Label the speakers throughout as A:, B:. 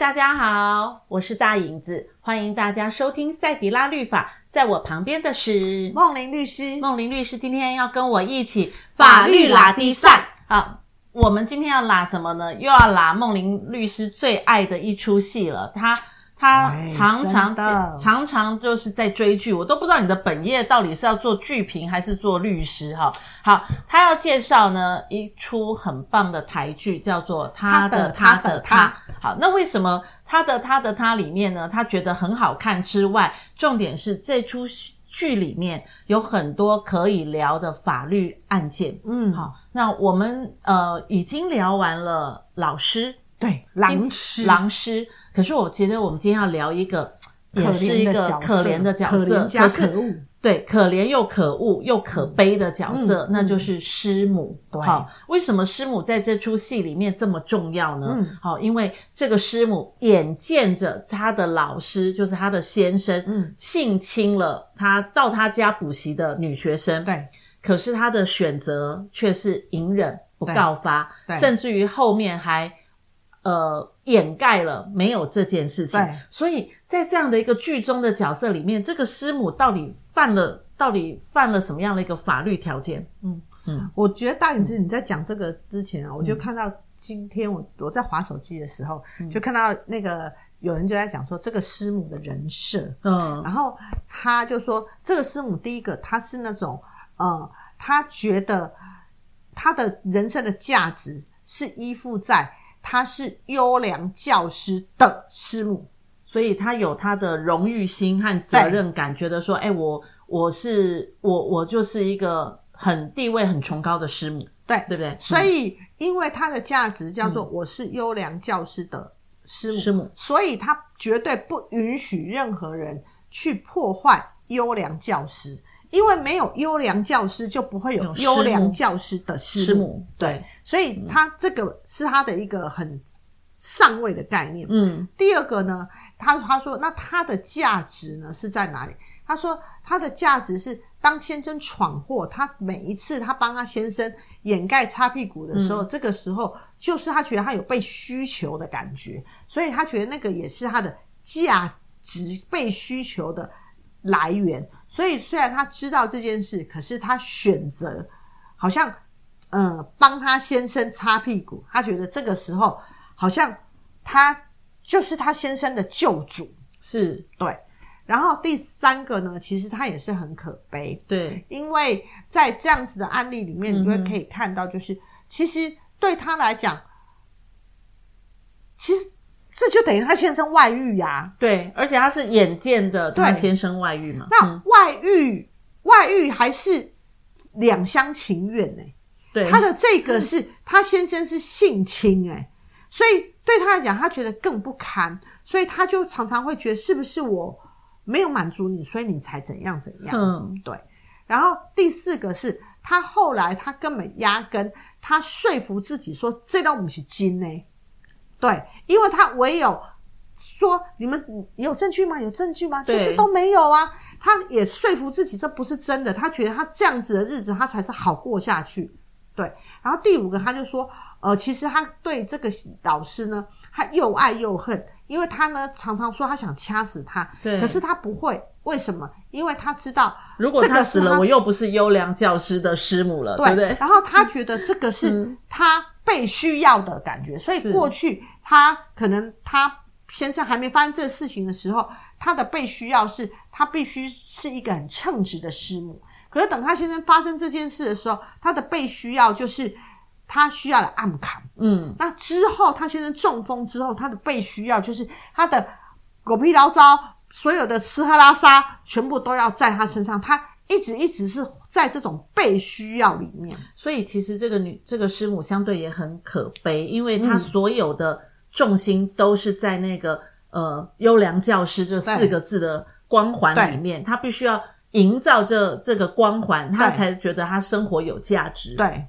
A: 大家好，我是大影子，欢迎大家收听赛迪拉律法。在我旁边的是
B: 梦玲律师，
A: 梦玲律师今天要跟我一起法律拉低赛。好，我们今天要拉什么呢？又要拉梦玲律师最爱的一出戏了。他他常常常常就是在追剧，我都不知道你的本业到底是要做剧评还是做律师哈。好，他要介绍呢一出很棒的台剧，叫做《他的他的他》。好，那为什么他的他的他里面呢？他觉得很好看之外，重点是这出剧里面有很多可以聊的法律案件。嗯，好，那我们呃已经聊完了老师，
B: 对，狼师，
A: 狼师。可是我觉得我们今天要聊一个，也是一个可怜的角色，
B: 可恶。
A: 对，可怜又可恶又可悲的角色，嗯、那就是师母。
B: 对，
A: 好，为什么师母在这出戏里面这么重要呢？嗯，好，因为这个师母眼见着他的老师，就是他的先生，嗯，性侵了他到他家补习的女学生。
B: 对，
A: 可是他的选择却是隐忍不告发，甚至于后面还呃掩盖了没有这件事情。对，所以。在这样的一个剧中的角色里面，这个师母到底犯了到底犯了什么样的一个法律条件？
B: 嗯嗯，我觉得大影子你在讲这个之前啊，嗯、我就看到今天我我在划手机的时候，嗯、就看到那个有人就在讲说这个师母的人设，嗯，然后他就说这个师母第一个他是那种呃，他觉得他的人生的价值是依附在他是优良教师的师母。
A: 所以他有他的荣誉心和责任感，觉得说，哎，我我是我我就是一个很地位很崇高的师母，
B: 对
A: 对不对？
B: 所以，因为他的价值叫做我是优良教师的师母，师母，所以他绝对不允许任何人去破坏优良教师，因为没有优良教师，就不会有优良教师的师母。对，所以他这个是他的一个很上位的概念。嗯，第二个呢？他他说，那他的价值呢是在哪里？他说他的价值是当先生闯祸，他每一次他帮他先生掩盖擦屁股的时候，嗯、这个时候就是他觉得他有被需求的感觉，所以他觉得那个也是他的价值被需求的来源。所以虽然他知道这件事，可是他选择好像呃帮他先生擦屁股，他觉得这个时候好像他。就是他先生的救主，
A: 是
B: 对。然后第三个呢，其实他也是很可悲，
A: 对，
B: 因为在这样子的案例里面，你就会可以看到，就是、嗯、其实对他来讲，其实这就等于他先生外遇呀、啊，
A: 对，而且他是眼见的他先生外遇嘛，
B: 那外遇、嗯、外遇还是两厢情愿呢、欸，对，他的这个是、嗯、他先生是性侵哎、欸，所以。对他来讲，他觉得更不堪，所以他就常常会觉得是不是我没有满足你，所以你才怎样怎样。嗯，对。然后第四个是他后来他根本压根他说服自己说这都不是金呢，对，因为他唯有说你们有证据吗？有证据吗？就是都没有啊。他也说服自己这不是真的，他觉得他这样子的日子他才是好过下去。对。然后第五个他就说。呃，其实他对这个老师呢，他又爱又恨，因为他呢常常说他想掐死他，对，可是他不会，为什么？因为他知道，
A: 如果他死了，我又不是优良教师的师母了，对，对不对？
B: 然后他觉得这个是他被需要的感觉，嗯、所以过去他可能他先生还没发生这个事情的时候，他的被需要是他必须是一个很称职的师母，可是等他先生发生这件事的时候，他的被需要就是。他需要的暗扛，嗯，那之后他先生中风之后，他的被需要就是他的狗屁倒灶，所有的吃喝拉撒全部都要在他身上，他一直一直是在这种被需要里面。
A: 所以其实这个女这个师母相对也很可悲，因为她所有的重心都是在那个、嗯、呃优良教师这四个字的光环里面，他必须要营造这这个光环，他才觉得他生活有价值。
B: 对，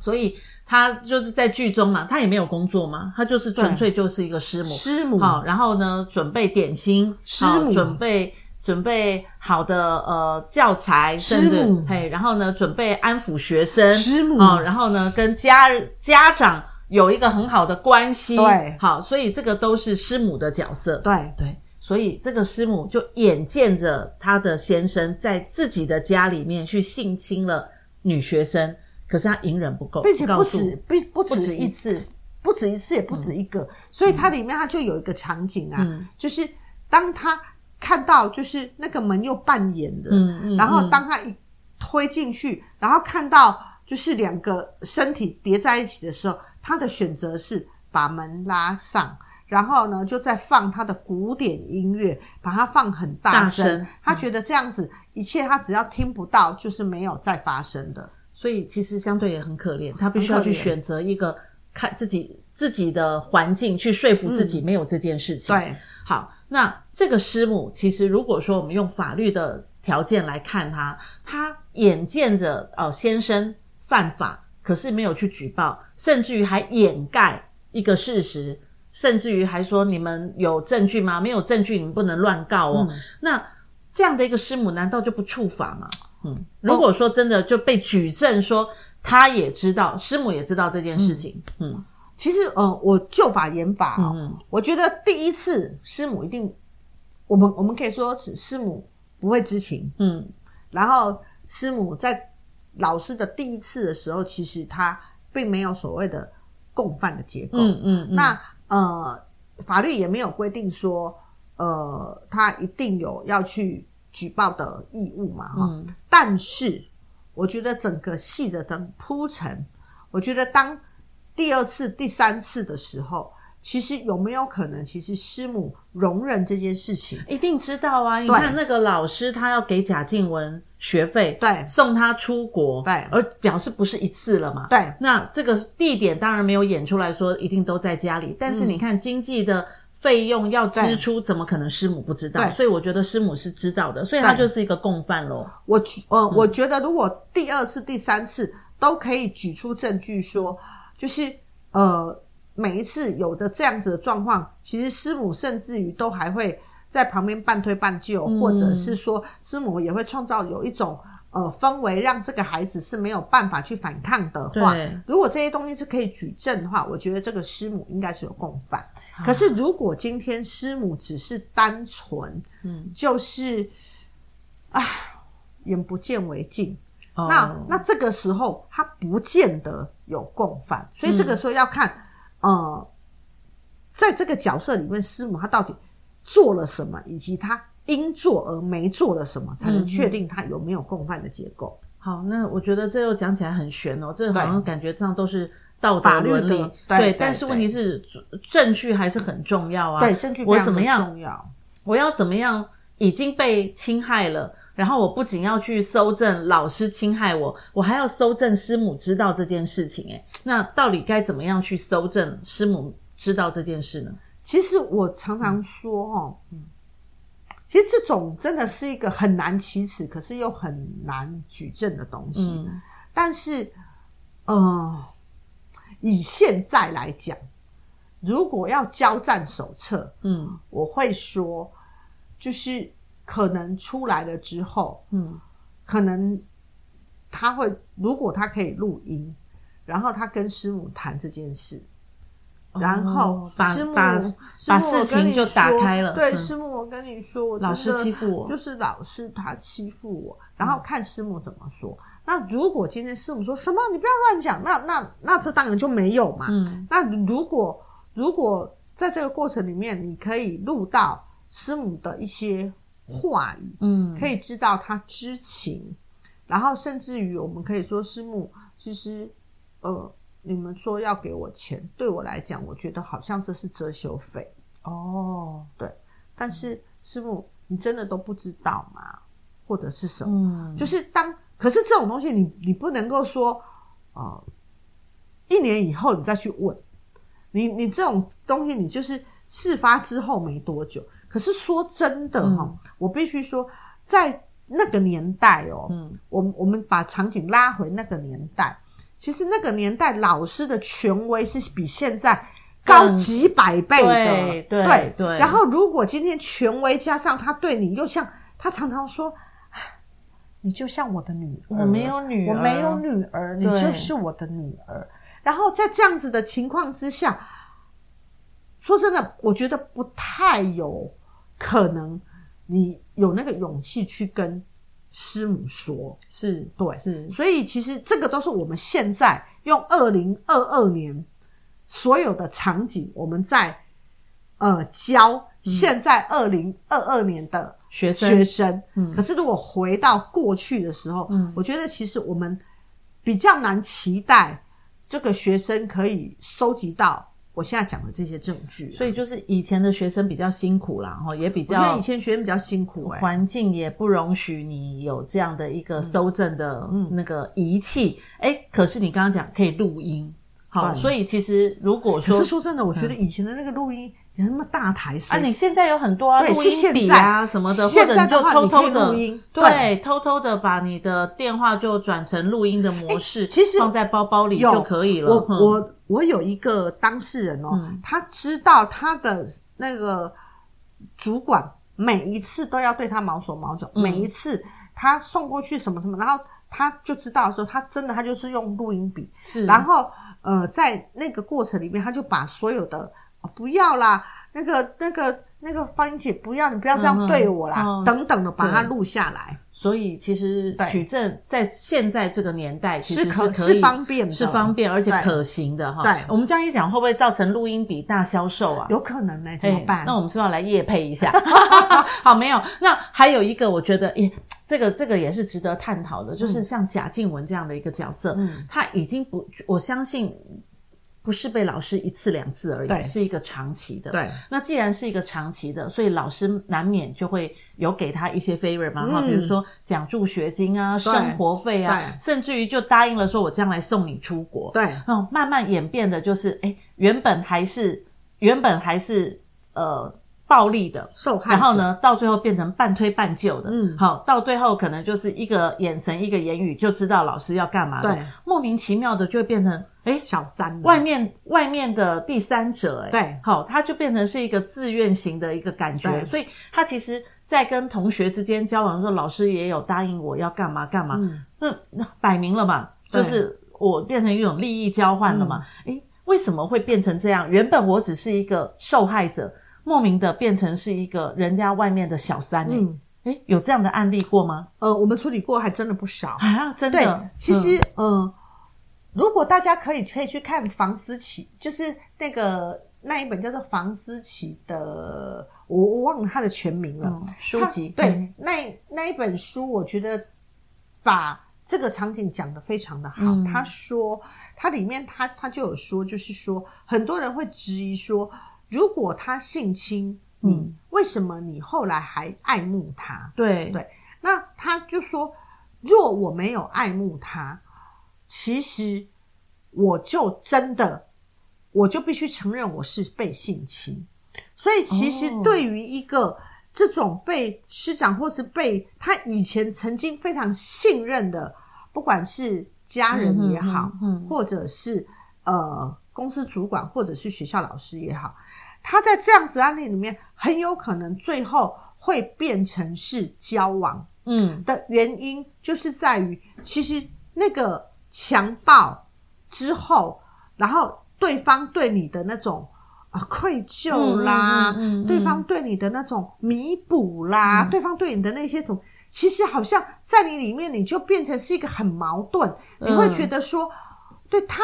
A: 所以。他就是在剧中嘛，他也没有工作嘛，他就是纯粹就是一个师母，
B: 师母。
A: 好，然后呢，准备点心，
B: 师母，
A: 准备准备好的呃教材，师母，嘿，然后呢，准备安抚学生，
B: 师母，
A: 哦，然后呢，跟家家长有一个很好的关系。
B: 对，
A: 好，所以这个都是师母的角色。
B: 对。
A: 对，所以这个师母就眼见着她的先生在自己的家里面去性侵了女学生，可是她隐忍不够，
B: 并且不止不不
A: 不止
B: 一次，不止一次也不止一个，嗯、所以它里面它就有一个场景啊，嗯、就是当他看到就是那个门又半掩的，然后当他一推进去，然后看到就是两个身体叠在一起的时候，他的选择是把门拉上，然后呢就再放他的古典音乐，把它放很大声，大声他觉得这样子一切他只要听不到就是没有再发生的，
A: 所以其实相对也很可怜，他必须要去选择一个。看自己自己的环境去说服自己没有这件事情。
B: 嗯、对，
A: 好，那这个师母其实如果说我们用法律的条件来看他，他眼见着哦先生犯法，可是没有去举报，甚至于还掩盖一个事实，甚至于还说你们有证据吗？没有证据，你们不能乱告哦。嗯、那这样的一个师母，难道就不触法吗？嗯，如果说真的就被举证说。他也知道，师母也知道这件事情。嗯，嗯
B: 其实，呃，我就法严法哦，嗯、我觉得第一次师母一定，我们我们可以说师母不会知情。嗯，然后师母在老师的第一次的时候，其实他并没有所谓的共犯的结构。嗯嗯，嗯那呃，法律也没有规定说，呃，他一定有要去举报的义务嘛？哈、嗯，但是。我觉得整个戏的等铺陈，我觉得当第二次、第三次的时候，其实有没有可能，其实师母容忍这件事情？
A: 一定知道啊！你看那个老师，他要给贾静雯学费，
B: 对，
A: 送他出国，
B: 对，
A: 而表示不是一次了嘛，
B: 对。
A: 那这个地点当然没有演出来说一定都在家里，但是你看经济的。费用要支出，怎么可能师母不知道？所以我觉得师母是知道的，所以他就是一个共犯喽。
B: 我呃，我觉得如果第二次、第三次都可以举出证据说，就是呃，每一次有的这样子的状况，其实师母甚至于都还会在旁边半推半就，嗯、或者是说师母也会创造有一种。呃，氛围让这个孩子是没有办法去反抗的话，如果这些东西是可以举证的话，我觉得这个师母应该是有共犯。啊、可是如果今天师母只是单纯，嗯，就是啊，眼不见为净，哦、那那这个时候他不见得有共犯，所以这个时候要看，嗯、呃，在这个角色里面，师母他到底做了什么，以及他。应做而没做了什么，才能确定他有没有共犯的结构？嗯、
A: 好，那我觉得这又讲起来很悬哦，这好像感觉上都是道德伦理，
B: 对，
A: 但是问题是证据还是很重要啊。
B: 对，证据我怎么样重要。
A: 我要怎么样已经被侵害了？然后我不仅要去搜证老师侵害我，我还要搜证师母知道这件事情。诶，那到底该怎么样去搜证师母知道这件事呢？
B: 其实我常常说哦，嗯。其实这种真的是一个很难启齿，可是又很难举证的东西。嗯、但是，呃，以现在来讲，如果要交战手册，嗯，我会说，就是可能出来了之后，嗯，可能他会，如果他可以录音，然后他跟师母谈这件事。然后师母把
A: 把事情就打开了。
B: 对，师母，我跟你说，我
A: 老师欺负我，
B: 就是老师他欺负我。然后看师母怎么说。那如果今天师母说什么，你不要乱讲，那那那这当然就没有嘛。嗯。那如果如果在这个过程里面，你可以录到师母的一些话语，嗯，可以知道他知情，然后甚至于我们可以说师母其实呃。你们说要给我钱，对我来讲，我觉得好像这是遮羞费哦。对，但是师傅，你真的都不知道吗？或者是什么？嗯，就是当，可是这种东西你，你你不能够说，啊、呃，一年以后你再去问，你你这种东西，你就是事发之后没多久。可是说真的哈，嗯、我必须说，在那个年代哦，嗯，我们我们把场景拉回那个年代。其实那个年代，老师的权威是比现在高几百倍的。对对然后，如果今天权威加上他对你，又像他常常说：“你就像我的女儿，
A: 我没有女儿，
B: 我没有女儿，你就是我的女儿。”然后在这样子的情况之下，说真的，我觉得不太有可能，你有那个勇气去跟师母说，
A: 是
B: 对，
A: 是。
B: 所以其实这个都是我们现在用二零二二年所有的场景，我们在呃教现在二零二二年的学生。学生，嗯。可是如果回到过去的时候，嗯，我觉得其实我们比较难期待。这个学生可以收集到我现在讲的这些证据，
A: 所以就是以前的学生比较辛苦啦，哈，也比
B: 较。以前学生比较辛苦，欸，
A: 环境也不容许你有这样的一个搜证的那个仪器。哎，嗯，可是你刚刚讲可以录音，好，所以其实如果说，
B: 可是说真的，我觉得以前的那个录音。有那么大台式
A: 啊！你现在有很多啊，录音笔啊什么的，或者你就偷偷的录音，对，偷偷的把你的电话就转成录音的模式，其实放在包包里就可以了。
B: 我我我有一个当事人哦，他知道他的那个主管每一次都要对他毛手毛脚，每一次他送过去什么什么，然后他就知道说他真的他就是用录音笔，是，然后呃在那个过程里面，他就把所有的。哦、不要啦，那个、那个、那个芳姐，不要你不要这样对我啦，嗯、等等的把它录下来。
A: 所以其实举证在现在这个年代其实是可以
B: 是方便的，
A: 是方便而且可行的哈。对，我们这样一讲，会不会造成录音笔大销售啊？
B: 有可能呢、欸，怎么办？
A: 那我们是不是要来夜配一下？好，没有。那还有一个，我觉得，诶这个这个也是值得探讨的，就是像贾静雯这样的一个角色，嗯，他已经不，我相信。不是被老师一次两次而已，是一个长期的。对，那既然是一个长期的，所以老师难免就会有给他一些 favor 嘛，哈、嗯，比如说奖助学金啊、生活费啊，甚至于就答应了说，我将来送你出国。对，然后慢慢演变的就是，哎，原本还是原本还是呃。暴力的受害，然后呢，到最后变成半推半就的，嗯，好，到最后可能就是一个眼神、一个言语就知道老师要干嘛的，对，莫名其妙的就会变成诶小三，外面外面的第三者，哎对，好，他就变成是一个自愿型的一个感觉，所以他其实，在跟同学之间交往的时候，老师也有答应我要干嘛干嘛，嗯，那摆明了嘛，就是我变成一种利益交换了嘛，哎、嗯、为什么会变成这样？原本我只是一个受害者。莫名的变成是一个人家外面的小三，嗯，诶，有这样的案例过吗？
B: 呃，我们处理过还真的不少。
A: 啊，真的。对，
B: 其实，嗯、呃，如果大家可以可以去看房思琪，就是那个那一本叫做房思琪的，我我忘了他的全名了，嗯、书籍。对，嗯、那那一本书，我觉得把这个场景讲得非常的好。嗯、他说，他里面他他就有说，就是说很多人会质疑说。如果他性侵你，嗯、为什么你后来还爱慕他？对对，那他就说：若我没有爱慕他，其实我就真的，我就必须承认我是被性侵。所以，其实对于一个这种被师长或是被他以前曾经非常信任的，不管是家人也好，嗯，嗯，嗯，或者是呃公司主管，或者是学校老师也好。他在这样子案例里面，很有可能最后会变成是交往，嗯，的原因就是在于，其实那个强暴之后，然后对方对你的那种啊愧疚啦，嗯，对方对你的那种弥补啦，对方对你的那些种，其实好像在你里面，你就变成是一个很矛盾，你会觉得说，对他，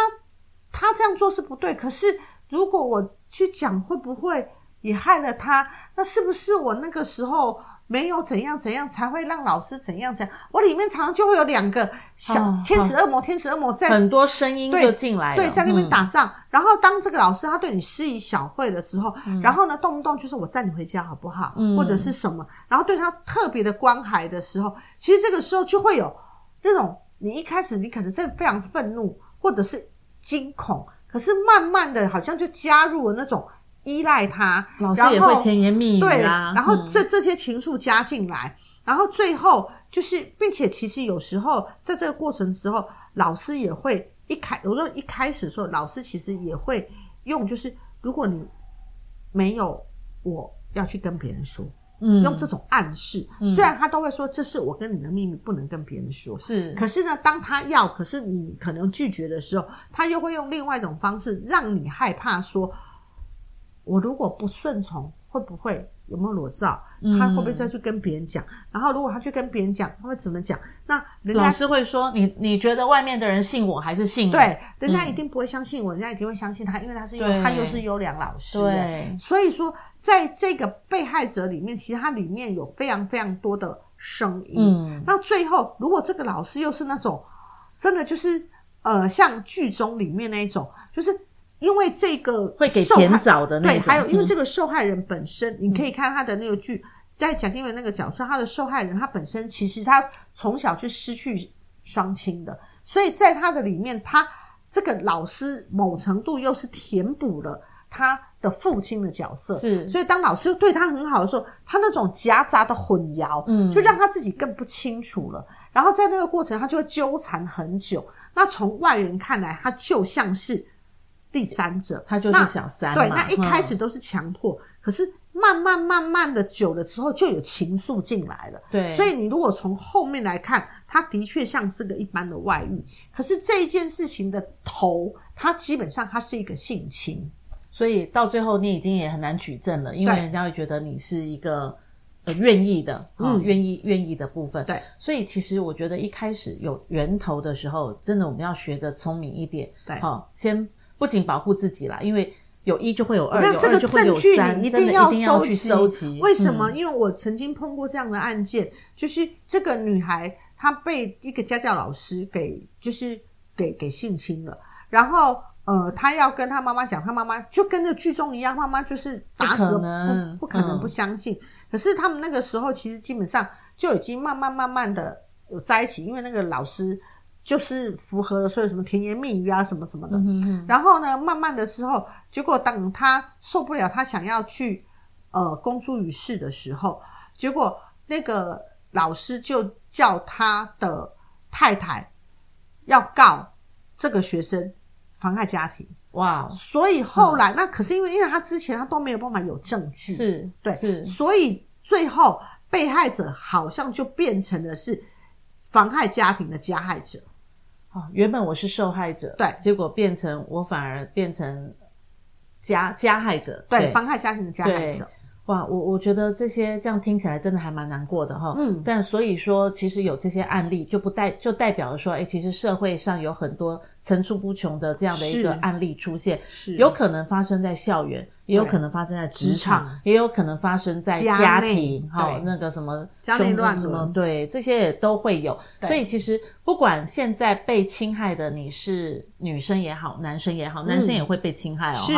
B: 他这样做是不对，可是如果我。去讲会不会也害了他？那是不是我那个时候没有怎样怎样，才会让老师怎样怎样？我里面常常就会有两个小天使恶魔，天使恶魔在
A: 很多声音就进来了，
B: 对，在那边打仗。然后当这个老师他对你施以小惠了之后，然后呢，动不动就是我载你回家好不好，或者是什么？然后对他特别的关怀的时候，其实这个时候就会有那种你一开始你可能在非常愤怒，或者是惊恐。可是慢慢的，好像就加入了那种依赖他，
A: 老师也会甜言蜜语啊，
B: 对，然后这这些情愫加进来，嗯、然后最后就是，并且其实有时候在这个过程的时候，老师也会一开，有时候一开始的时候，老师其实也会用，就是如果你没有我要去跟别人说，嗯，用这种暗示，嗯、虽然他都会说这是我跟你的秘密，不能跟别人说。
A: 是，
B: 可是呢，当他要，可是你可能拒绝的时候，他又会用另外一种方式让你害怕说，说我如果不顺从，会不会有没有裸照？他会不会再去跟别人讲？嗯、然后如果他去跟别人讲，他会怎么讲？那人家
A: 老师会说你，你觉得外面的人信我还是信你？
B: 对，人家一定不会相信我，嗯、人家一定会相信他，因为他是优，他又是优良老师。对，所以说。在这个被害者里面，其实它里面有非常非常多的声音。嗯，那最后，如果这个老师又是那种真的就是呃，像剧中里面那一种，就是因为这个
A: 会给甜枣的那种，
B: 对，还有因为这个受害人本身，嗯、你可以看他的那个剧，在贾静雯那个角色，他的受害人他本身其实他从小就失去双亲的，所以在他的里面，他这个老师某程度又是填补了他。的父亲的角色是，所以当老师对他很好的时候，他那种夹杂的混淆，嗯，就让他自己更不清楚了。然后在那个过程，他就会纠缠很久。那从外人看来，他就像是第三者，
A: 他就是小三。
B: 对，那一开始都是强迫，嗯，可是慢慢慢慢的久了之后，就有情愫进来了。对，所以你如果从后面来看，他的确像是个一般的外遇，可是这一件事情的头，他基本上他是一个性侵。
A: 所以到最后，你已经也很难举证了，因为人家会觉得你是一个呃愿意的，嗯，愿意愿意的部分。对，所以其实我觉得一开始有源头的时候，真的我们要学着聪明一点。对，好，先不仅保护自己啦，因为有一就会有二，有二就会有三，
B: 你这个证据你一定要
A: 收集。
B: 为什么？嗯，因为我曾经碰过这样的案件，就是这个女孩她被一个家教老师给就是给给性侵了，然后。呃，她要跟她妈妈讲，她妈妈就跟着剧中一样，妈妈就是打死不可不，不可能不相信。嗯。可是他们那个时候其实基本上就已经慢慢慢慢的有在一起，因为那个老师就是符合了所有什么甜言蜜语啊什么什么的。嗯嗯。然后呢，慢慢的时候，结果当他受不了，他想要去呃公诸于世的时候，结果那个老师就叫他的太太要告这个学生。妨害家庭，哇所以后来、嗯、那可是因为，因为他之前他都没有办法有证据，是对，是，所以最后被害者好像就变成了是妨害家庭的加害者。
A: 哦，原本我是受害者，对，结果变成我反而变成加加害者，
B: 对，妨害家庭的加害者。
A: 哇，我我觉得这些这样听起来真的还蛮难过的哈。嗯，但所以说，其实有这些案例，就不代就代表了说，哎，其实社会上有很多层出不穷的这样的一个案例出现，是。有可能发生在校园，也有可能发生在职场，也有可能发生在家庭，哈，那个什么
B: 家内乱伦，
A: 对，这些也都会有。所以其实不管现在被侵害的你是女生也好，男生也好，男生也会被侵害哦。是，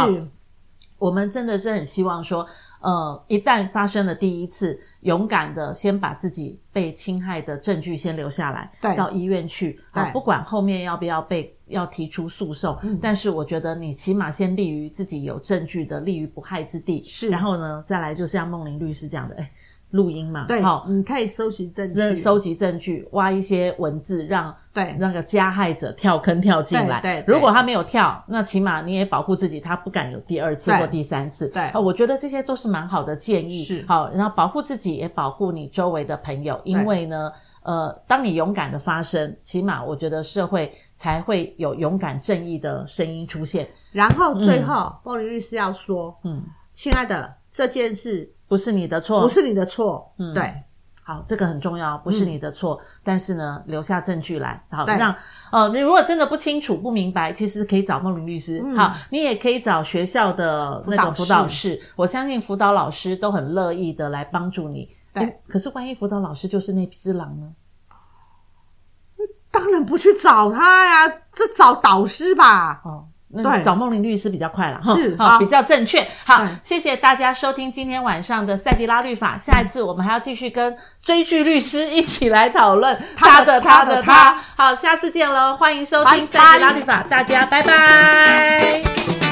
A: 我们真的是很希望说。呃，一旦发生了第一次，勇敢的先把自己被侵害的证据先留下来，对，到医院去啊，不管后面要不要被要提出诉讼，嗯，但是我觉得你起码先立于自己有证据的，立于不害之地，是，然后呢，再来就像梦玲律师讲的，诶录音嘛，
B: 对，好，你可以收集证据，
A: 收集证据，挖一些文字，让对那个加害者跳坑跳进来。对，如果他没有跳，那起码你也保护自己，他不敢有第二次或第三次。对，我觉得这些都是蛮好的建议。是，好，然后保护自己，也保护你周围的朋友，因为呢，呃，当你勇敢的发声，起码我觉得社会才会有勇敢正义的声音出现。
B: 然后最后，梦玲律师要说，嗯，亲爱的，这件事。
A: 不是你的错，
B: 不是你的错，嗯，对，
A: 好，这个很重要，不是你的错，嗯、但是呢，留下证据来，好，对。让呃，你如果真的不清楚、不明白，其实可以找梦玲律师，嗯、好，你也可以找学校的那个辅导室，我相信辅导老师都很乐意的来帮助你。对，可是万一辅导老师就是那只狼呢？
B: 当然不去找他呀，这找导师吧，哦。
A: 对，找梦玲律师比较快了哈，是好，比较正确。好，谢谢大家收听今天晚上的赛迪拉律法。下一次我们还要继续跟追剧律师一起来讨论他的他的他。好，下次见喽，欢迎收听赛迪拉律法，大家拜拜。